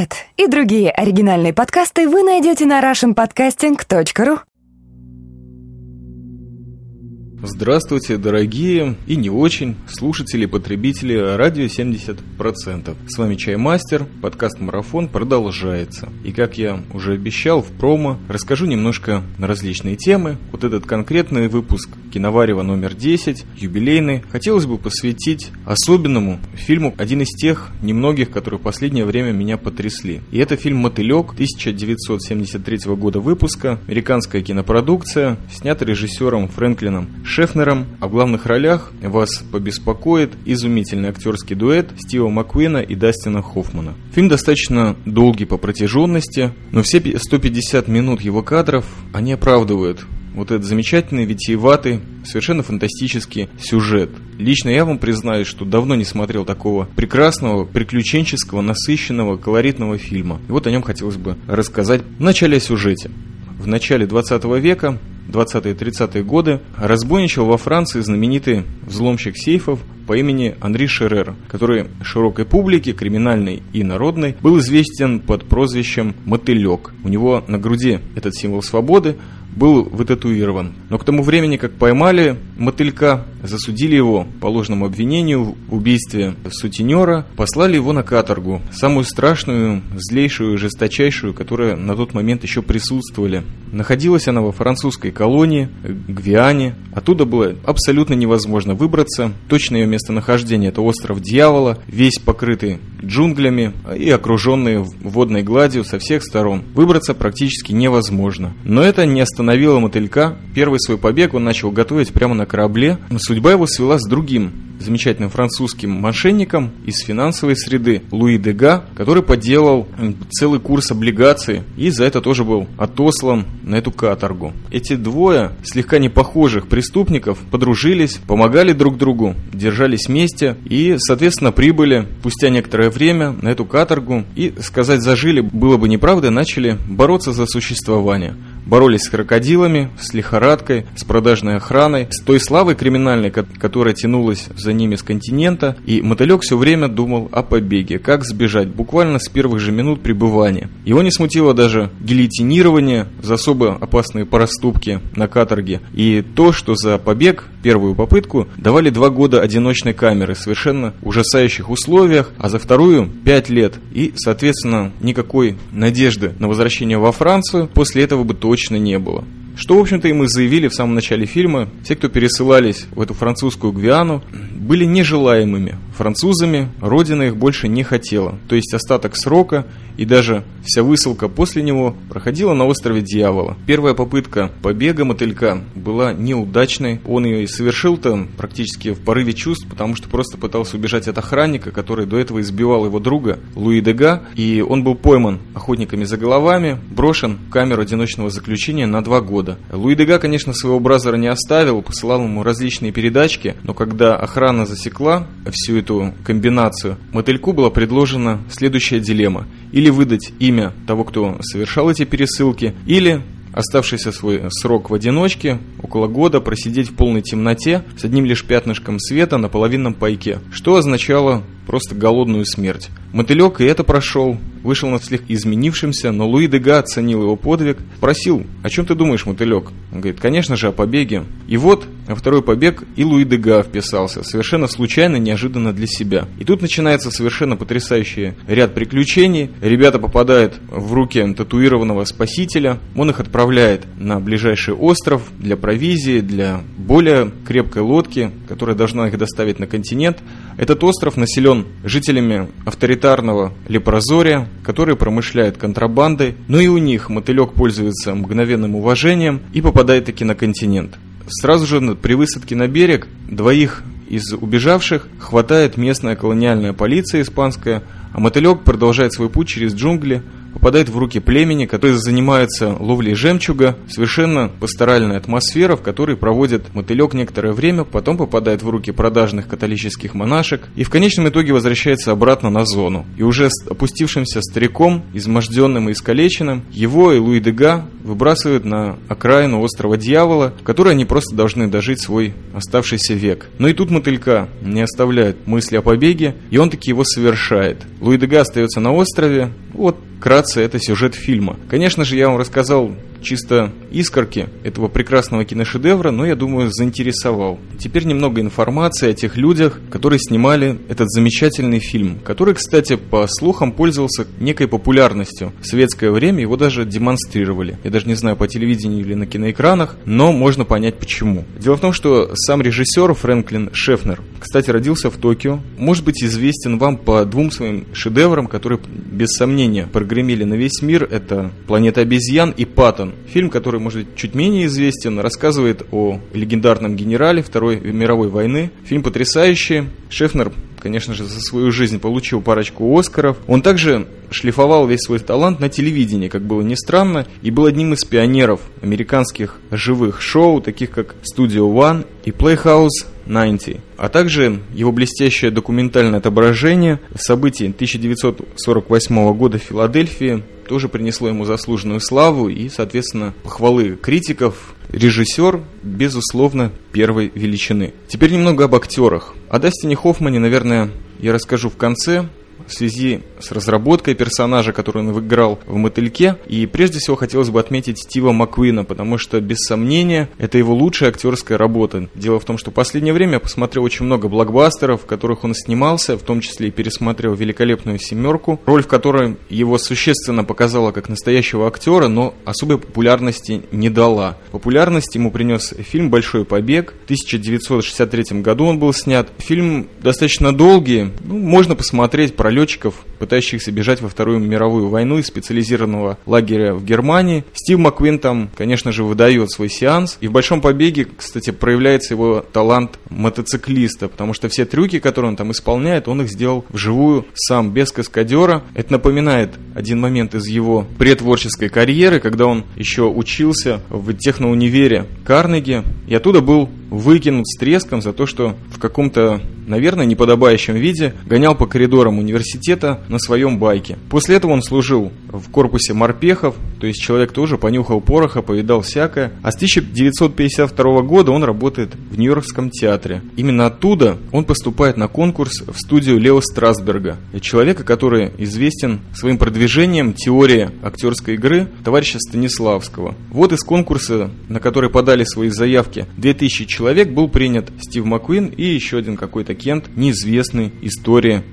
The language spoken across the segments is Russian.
Этот и другие оригинальные подкасты вы найдете на russianpodcasting.ru Здравствуйте, дорогие и не очень слушатели и потребители радио 70%. С вами Чаймастер, подкаст «Марафон» продолжается. И как я уже обещал в промо, расскажу немножко на различные темы. Вот этот конкретный выпуск «Киноварева номер 10», юбилейный, хотелось бы посвятить особенному фильму, один из тех немногих, которые в последнее время меня потрясли. И это фильм «Мотылек» 1973 года выпуска, американская кинопродукция, снята режиссером Фрэнклином Шефнером, а в главных ролях вас побеспокоит изумительный актерский дуэт Стива Маккуина и Дастина Хоффмана. Фильм достаточно долгий по протяженности, но все 150 минут его кадров, они оправдывают вот этот замечательный, витиеватый, совершенно фантастический сюжет. Лично я вам признаюсь, что давно не смотрел такого прекрасного, приключенческого, насыщенного, колоритного фильма. И вот о нем хотелось бы рассказать в начале сюжете. В начале 20 века 20-30-е годы разбойничал во Франции знаменитый взломщик сейфов по имени Анри Шерер, который широкой публике, криминальной и народной, был известен под прозвищем «Мотылек». У него на груди этот символ свободы, был вытатуирован. Но к тому времени, как поймали мотылька, засудили его по ложному обвинению в убийстве сутенера, послали его на каторгу, самую страшную, злейшую, жесточайшую, которая на тот момент еще присутствовали. Находилась она во французской колонии, Гвиане. Оттуда было абсолютно невозможно выбраться. Точное ее местонахождение – это остров Дьявола, весь покрытый джунглями и окруженный водной гладью со всех сторон. Выбраться практически невозможно. Но это не остановило остановила мотылька. Первый свой побег он начал готовить прямо на корабле. Судьба его свела с другим замечательным французским мошенником из финансовой среды Луи Дега, который подделал целый курс облигаций и за это тоже был отослан на эту каторгу. Эти двое слегка не похожих преступников подружились, помогали друг другу, держались вместе и, соответственно, прибыли спустя некоторое время на эту каторгу и, сказать зажили, было бы неправдой, начали бороться за существование боролись с крокодилами, с лихорадкой, с продажной охраной, с той славой криминальной, которая тянулась за ними с континента, и мотылек все время думал о побеге, как сбежать, буквально с первых же минут пребывания. Его не смутило даже гильотинирование за особо опасные проступки на каторге, и то, что за побег, первую попытку, давали два года одиночной камеры в совершенно ужасающих условиях, а за вторую пять лет, и, соответственно, никакой надежды на возвращение во Францию после этого бы точно точно не было. Что, в общем-то, и мы заявили в самом начале фильма. Те, кто пересылались в эту французскую Гвиану, были нежелаемыми французами, родина их больше не хотела. То есть остаток срока и даже вся высылка после него проходила на острове Дьявола. Первая попытка побега мотылька была неудачной. Он ее и совершил-то практически в порыве чувств, потому что просто пытался убежать от охранника, который до этого избивал его друга Луи Дега. И он был пойман охотниками за головами, брошен в камеру одиночного заключения на два года. Луи Дега, конечно, своего бразера не оставил, посылал ему различные передачки, но когда охрана засекла всю эту комбинацию, мотыльку была предложена следующая дилемма. Или выдать имя того, кто совершал эти пересылки, или оставшийся свой срок в одиночке, около года просидеть в полной темноте с одним лишь пятнышком света на половинном пайке, что означало просто голодную смерть. Мотылек и это прошел, вышел на вслед изменившимся, но Луи Дега оценил его подвиг, спросил, о чем ты думаешь, Мотылек? Он говорит, конечно же, о побеге. И вот, во второй побег и Луи Дега вписался, совершенно случайно, неожиданно для себя. И тут начинается совершенно потрясающий ряд приключений. Ребята попадают в руки татуированного спасителя, он их отправляет на ближайший остров для провизии, для более крепкой лодки, которая должна их доставить на континент. Этот остров населен жителями авторитарного Лепрозория, которые промышляют контрабандой, но и у них мотылек пользуется мгновенным уважением и попадает таки на континент. Сразу же при высадке на берег двоих из убежавших хватает местная колониальная полиция испанская, а мотылек продолжает свой путь через джунгли, попадает в руки племени, которые занимаются ловлей жемчуга, совершенно пасторальная атмосфера, в которой проводит мотылек некоторое время, потом попадает в руки продажных католических монашек и в конечном итоге возвращается обратно на зону. И уже с опустившимся стариком, изможденным и искалеченным, его и Луи Дега выбрасывают на окраину острова Дьявола, в которой они просто должны дожить свой оставшийся век. Но и тут мотылька не оставляет мысли о побеге, и он таки его совершает. Луи Дега остается на острове, Вот вкратце это сюжет фильма. Конечно же, я вам рассказал чисто искорки этого прекрасного киношедевра, но, я думаю, заинтересовал. Теперь немного информации о тех людях, которые снимали этот замечательный фильм, который, кстати, по слухам пользовался некой популярностью. В советское время его даже демонстрировали. Я даже не знаю, по телевидению или на киноэкранах, но можно понять почему. Дело в том, что сам режиссер Фрэнклин Шефнер, кстати, родился в Токио, может быть известен вам по двум своим шедеврам, которые, без сомнения, прогремели на весь мир. Это «Планета обезьян» и «Паттон». Фильм, который, может быть, чуть менее известен, рассказывает о легендарном генерале Второй мировой войны. Фильм потрясающий. Шефнер, конечно же, за свою жизнь получил парочку Оскаров. Он также шлифовал весь свой талант на телевидении, как было ни странно, и был одним из пионеров американских живых шоу, таких как Studio One и Playhouse 90, а также его блестящее документальное отображение событий 1948 года в Филадельфии тоже принесло ему заслуженную славу и, соответственно, похвалы критиков. Режиссер, безусловно, первой величины. Теперь немного об актерах. О Дастине Хоффмане, наверное, я расскажу в конце, в связи с разработкой персонажа, который он играл в «Мотыльке». И прежде всего хотелось бы отметить Стива Маккуина, потому что, без сомнения, это его лучшая актерская работа. Дело в том, что в последнее время я посмотрел очень много блокбастеров, в которых он снимался, в том числе и пересмотрел «Великолепную семерку», роль в которой его существенно показала как настоящего актера, но особой популярности не дала. Популярность ему принес фильм «Большой побег». В 1963 году он был снят. Фильм достаточно долгий, ну, можно посмотреть про летчиков, пытающихся бежать во Вторую мировую войну из специализированного лагеря в Германии. Стив Маквин там, конечно же, выдает свой сеанс. И в «Большом побеге», кстати, проявляется его талант мотоциклиста, потому что все трюки, которые он там исполняет, он их сделал вживую сам, без каскадера. Это напоминает один момент из его предтворческой карьеры, когда он еще учился в техноунивере Карнеги, и оттуда был выкинут с треском за то, что в каком-то, наверное, неподобающем виде гонял по коридорам университета на своем байке. После этого он служил в корпусе морпехов, то есть человек тоже понюхал пороха, повидал всякое. А с 1952 года он работает в Нью-Йоркском театре. Именно оттуда он поступает на конкурс в студию Лео Страсберга, человека, который известен своим продвижением теории актерской игры товарища Станиславского. Вот из конкурса, на который подали свои заявки 2000 человек, был принят Стив Маккуин и еще один какой-то Кент, неизвестный, история.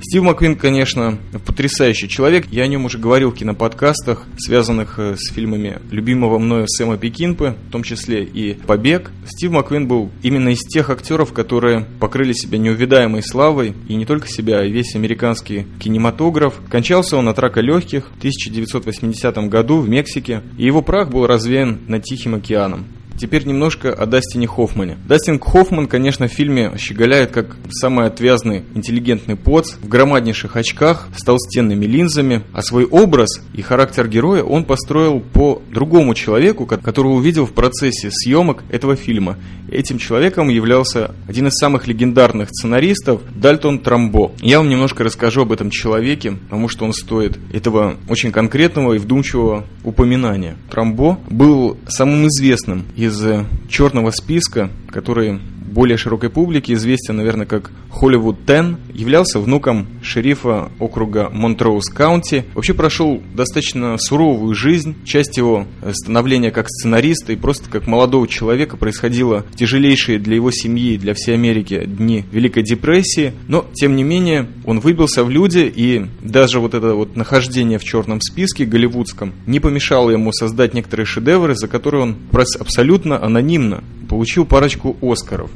Стив Маккуин, конечно, потрясающий человек. Я о нем уже говорил в киноподкастах, связанных э, с фильмами любимого мною Сэма Пекинпы, в том числе и «Побег». Стив Маккуин был именно из тех актеров, которые покрыли себя неувидаемой славой, и не только себя, а весь американский кинематограф. Кончался он от рака легких в 1980 году в Мексике, и его прах был развеян над Тихим океаном. Теперь немножко о Дастине Хоффмане. Дастин Хоффман, конечно, в фильме щеголяет как самый отвязный, интеллигентный поц, в громаднейших очках, с толстенными линзами, а свой образ и характер героя он построил по другому человеку, которого увидел в процессе съемок этого фильма. Этим человеком являлся один из самых легендарных сценаристов Дальтон Трамбо. Я вам немножко расскажу об этом человеке, потому что он стоит этого очень конкретного и вдумчивого упоминания. Трамбо был самым известным из из черного списка, который более широкой публике известен, наверное, как Hollywood Ten, являлся внуком шерифа округа Монтроуз-Каунти. Вообще прошел достаточно суровую жизнь. Часть его становления как сценариста и просто как молодого человека происходило в тяжелейшие для его семьи и для всей Америки дни Великой депрессии. Но, тем не менее, он выбился в люди, и даже вот это вот нахождение в черном списке голливудском не помешало ему создать некоторые шедевры, за которые он абсолютно анонимно получил парочку Оскаров.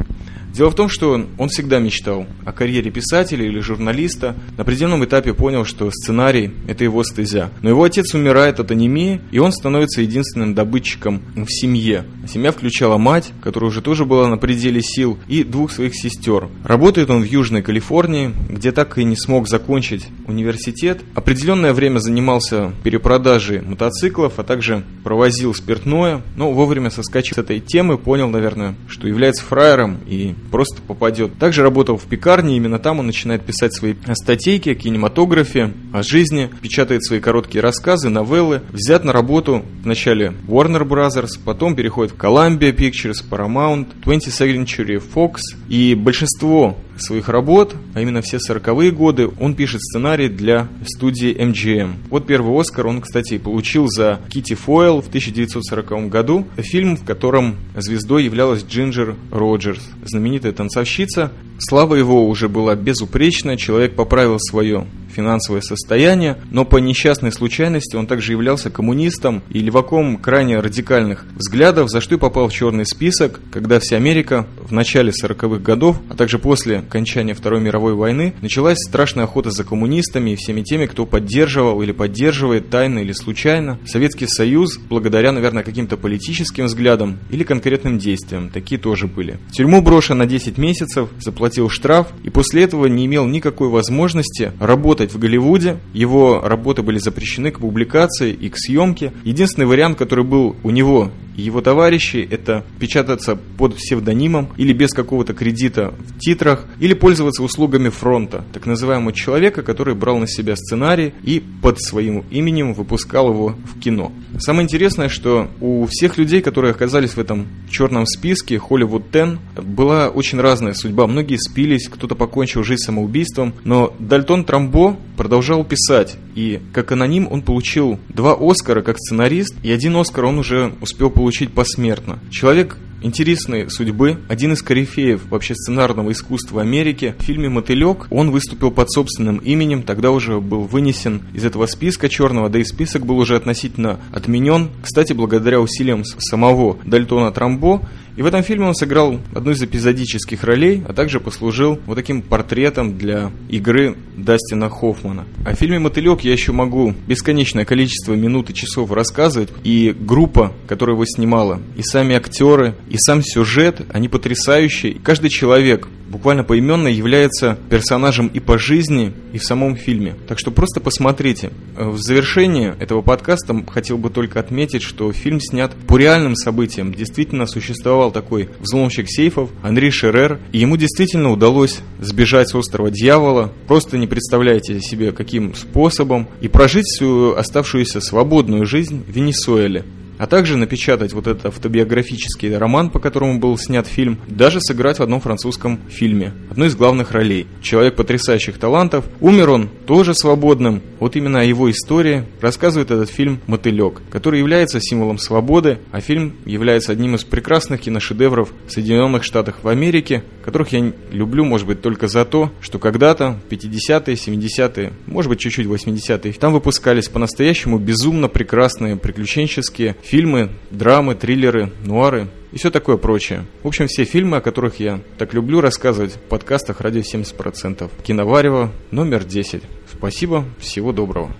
Дело в том, что он всегда мечтал о карьере писателя или журналиста. На определенном этапе понял, что сценарий – это его стезя. Но его отец умирает от анемии, и он становится единственным добытчиком в семье. Семья включала мать, которая уже тоже была на пределе сил, и двух своих сестер. Работает он в Южной Калифорнии, где так и не смог закончить университет. Определенное время занимался перепродажей мотоциклов, а также провозил спиртное, но вовремя соскочив с этой темы, понял, наверное, что является фраером и просто попадет. Также работал в пекарне, именно там он начинает писать свои статейки о кинематографе, о жизни, печатает свои короткие рассказы, новеллы. Взят на работу вначале Warner Brothers, потом переходит в Columbia Pictures, Paramount, 20th Century Fox. И большинство своих работ, а именно все сороковые годы, он пишет сценарий для студии MGM. Вот первый Оскар он, кстати, получил за Кити Фойл в 1940 году, фильм, в котором звездой являлась Джинджер Роджерс, знаменитая танцовщица. Слава его уже была безупречна, человек поправил свое финансовое состояние, но по несчастной случайности он также являлся коммунистом и леваком крайне радикальных взглядов, за что и попал в черный список, когда вся Америка в начале 40-х годов, а также после окончания Второй мировой войны, началась страшная охота за коммунистами и всеми теми, кто поддерживал или поддерживает тайно или случайно Советский Союз, благодаря, наверное, каким-то политическим взглядам или конкретным действиям. Такие тоже были. В тюрьму брошен на 10 месяцев, заплатил штраф и после этого не имел никакой возможности работать в Голливуде. Его работы были запрещены к публикации и к съемке. Единственный вариант, который был у него его товарищей, это печататься под псевдонимом или без какого-то кредита в титрах, или пользоваться услугами фронта, так называемого человека, который брал на себя сценарий и под своим именем выпускал его в кино. Самое интересное, что у всех людей, которые оказались в этом черном списке Hollywood 10, была очень разная судьба. Многие спились, кто-то покончил жизнь самоубийством, но Дальтон Трамбо продолжал писать, и как аноним он получил два Оскара как сценарист, и один Оскар он уже успел получить посмертно. Человек интересной судьбы, один из корифеев вообще сценарного искусства Америки. В фильме «Мотылек» он выступил под собственным именем, тогда уже был вынесен из этого списка черного, да и список был уже относительно отменен. Кстати, благодаря усилиям самого Дальтона Трамбо, и в этом фильме он сыграл одну из эпизодических ролей, а также послужил вот таким портретом для игры Дастина Хоффмана. О фильме «Мотылек» я еще могу бесконечное количество минут и часов рассказывать. И группа, которая его снимала, и сами актеры, и сам сюжет, они потрясающие. Каждый человек буквально поименно является персонажем и по жизни, и в самом фильме. Так что просто посмотрите. В завершение этого подкаста хотел бы только отметить, что фильм снят по реальным событиям. Действительно существовал такой взломщик сейфов Андрей Шерер, и ему действительно удалось сбежать с острова Дьявола. Просто не представляете себе, каким способом, и прожить всю оставшуюся свободную жизнь в Венесуэле а также напечатать вот этот автобиографический роман, по которому был снят фильм, даже сыграть в одном французском фильме, одной из главных ролей. Человек потрясающих талантов, умер он тоже свободным. Вот именно о его истории рассказывает этот фильм «Мотылек», который является символом свободы, а фильм является одним из прекрасных киношедевров Соединенных Штатов в Америке, которых я люблю, может быть, только за то, что когда-то, 50-е, 70-е, может быть, чуть-чуть 80-е, там выпускались по-настоящему безумно прекрасные приключенческие фильмы, драмы, триллеры, нуары и все такое прочее. В общем, все фильмы, о которых я так люблю рассказывать в подкастах «Радио 70%». Киноварево номер 10. Спасибо, всего доброго.